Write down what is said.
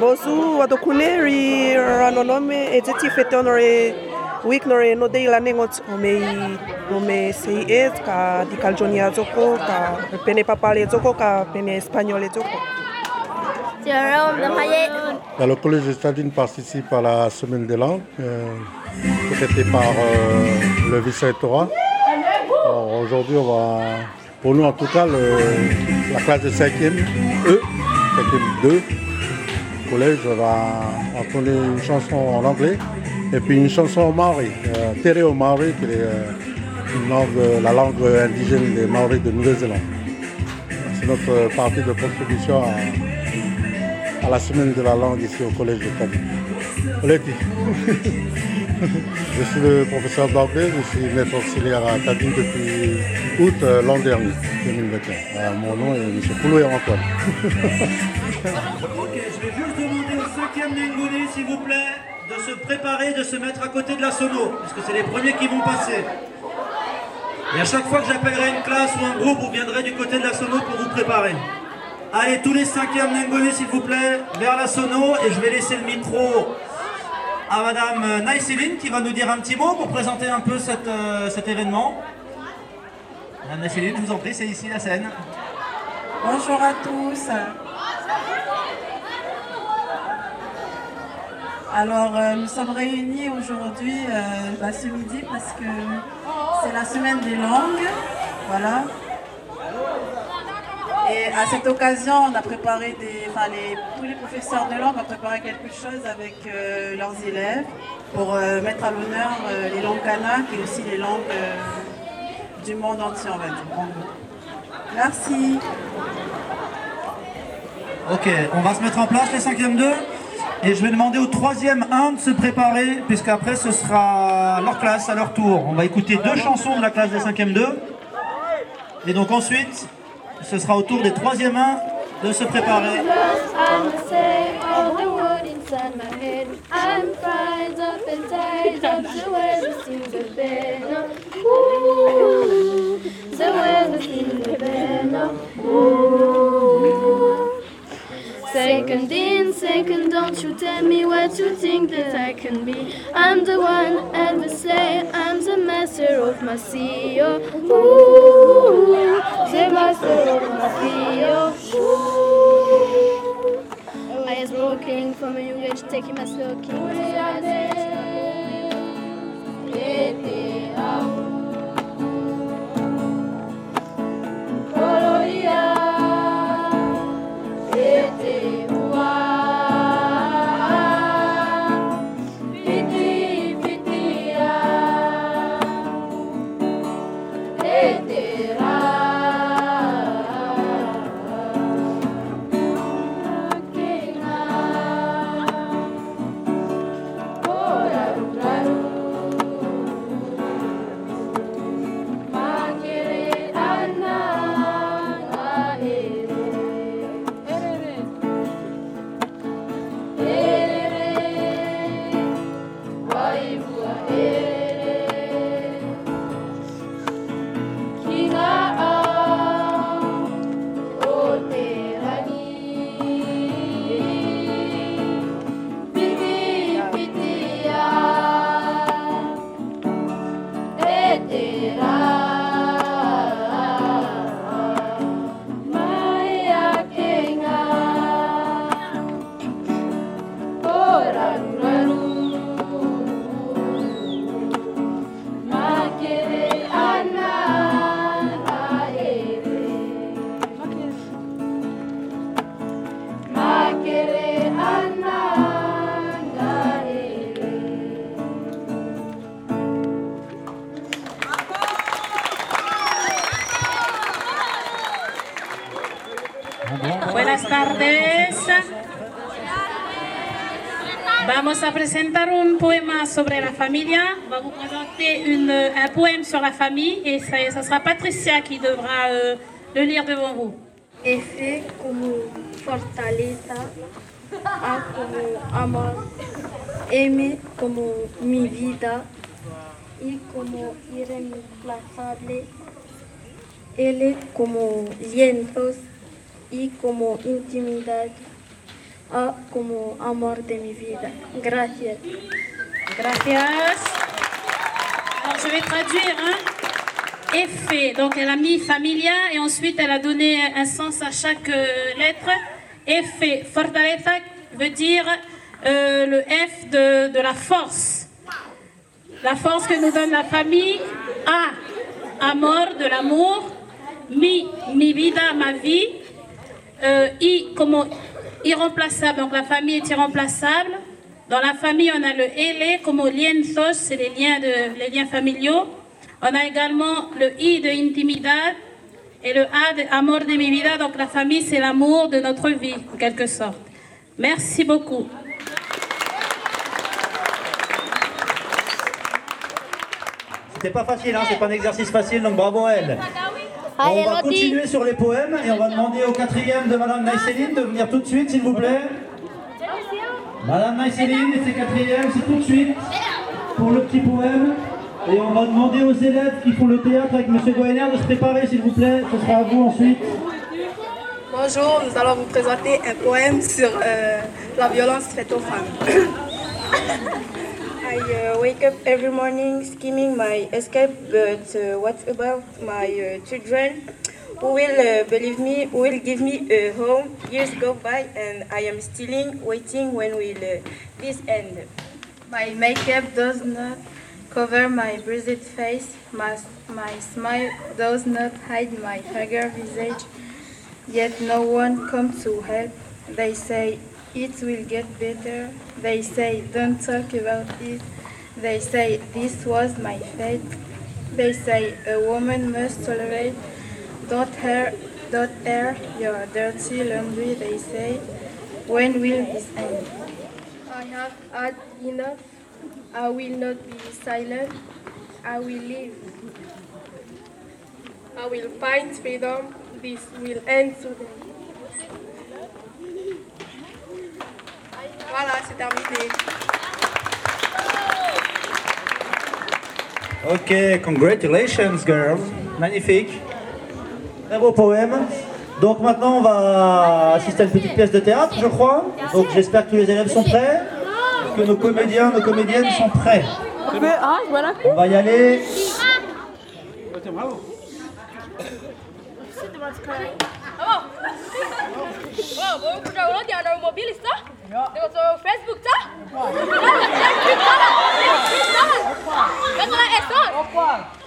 bosu wadokune ri ranonome e teti fete onore week nore no dei la nengot o me o me sei et ka di caljonia zoko ka pene papale zoko ka pene espagnol zoko. Bah, le collège de Stadine participe à la semaine des langues, euh, prêtée par euh, le vice-rectorat. Aujourd'hui, on va, pour nous en tout cas, le, la classe de 5e E, 5e 2, collège va entendre une chanson en anglais et puis une chanson en maori, euh, Tereo Maori, qui est euh, langue, la langue indigène des Maoris de Nouvelle-Zélande. C'est notre partie de contribution à, la semaine de la langue ici au collège de. Oleti. je suis le professeur d'anglais, je suis maître auxiliaire à Tadine depuis août euh, l'an dernier, 2021. Euh, mon nom est M. Pouloué Antoine. 5e Nengoné, s'il vous plaît, de se préparer, de se mettre à côté de la sono, puisque c'est les premiers qui vont passer. Et à chaque fois que j'appellerai une classe ou un groupe, vous viendrez du côté de la sono pour vous préparer. Allez, tous les 5e Nengoné, s'il vous plaît, vers la sono, et je vais laisser le micro à Madame Naïséline qui va nous dire un petit mot pour présenter un peu euh, cet événement. Madame Naïséline, je vous en prie, c'est ici la scène. Bonjour à tous. Alors, euh, nous sommes réunis aujourd'hui, euh, bah, ce midi, parce que c'est la semaine des langues. Voilà. Et à cette occasion, on a préparé des, enfin, les, tous les professeurs de langue ont préparé quelque chose avec euh, leurs élèves pour mettre à l'honneur les langues kanak et aussi les langues du monde entier, on va dire. Merci. Ok, on va se mettre en place les 5e 2. Et je vais demander au 3e 1 de se préparer, puisqu'après ce sera leur classe à leur tour. On va écouter deux chansons de la classe des 5e 2. Et donc ensuite, ce sera au tour des 3e 1 de se préparer. Second in, second, don't you tell me what you think that I can be. I'm the one, Elvis say, I'm the master of my CEO. Ooh, the master of my CEO. Ooh. I was working from a young age, taking my smoking. Vamos a presentar un poema sobre la familia. On va vous présenter une- un poème sur la famille et ça, ça sera Patricia qui devra euh, le lire devant vous. F como fortaleza, A como amor, M como mi vida, I como irreemplazable, L como lienzos, I como intimidad, A como amor de mi vida. Gracias. Gracias. Alors, je vais traduire. Hein. Effet. Donc, elle a mis familia et ensuite elle a donné un sens à chaque euh, lettre. Effet. Fortaleza veut dire euh, le F de, de la force. La force que nous donne la famille. A. Amor, de l'amour. Mi, mi vida, ma vie. Euh, I, como irremplaçable. Donc, la famille est irremplaçable. Dans la famille, on a le ele comme lienzos, c'est les liens, de, les liens familiaux. On a également le i de intimidad et le a de amor de mi vida. Donc la famille, c'est l'amour de notre vie, en quelque sorte. Merci beaucoup. C'était pas facile, hein, c'est pas un exercice facile, donc bravo à elle. On va continuer sur les poèmes et on va demander au quatrième de Madame Naïséline de venir tout de suite, s'il vous plaît. Madame Naïséline et ses quatrièmes, c'est tout de suite pour le petit poème. Et on va demander aux élèves qui font le théâtre avec Monsieur Goener de se préparer, s'il vous plaît. Ce sera à vous ensuite. Bonjour, nous allons vous présenter un poème sur euh, la violence faite aux femmes. I uh, wake up every morning scheming my escape, but uh, what about my uh, children? Who will uh, believe me? Who will give me a home? Years go by and I am still waiting when will uh, this end? My makeup does not cover my bruised face. My, my smile does not hide my haggard visage. Yet no one comes to help. They say it will get better. They say don't talk about it. They say this was my fate. They say a woman must tolerate. Don't air, don't air your dirty laundry. They say when will this end? I have had enough. I will not be silent. I will live. I will find freedom. This will end today. C'est terminé. Ok, congratulations girls. Magnifique. Très beau poème. Donc maintenant on va assister à une petite pièce de théâtre, je crois. Donc j'espère que tous les élèves sont prêts, que nos comédiens, nos comédiennes sont prêts. On va y aller. Oh, o mobilista? Det var så Facebook, da? Ja, det er kutta, da! Det er kutta, da! Vet du hva jeg sa?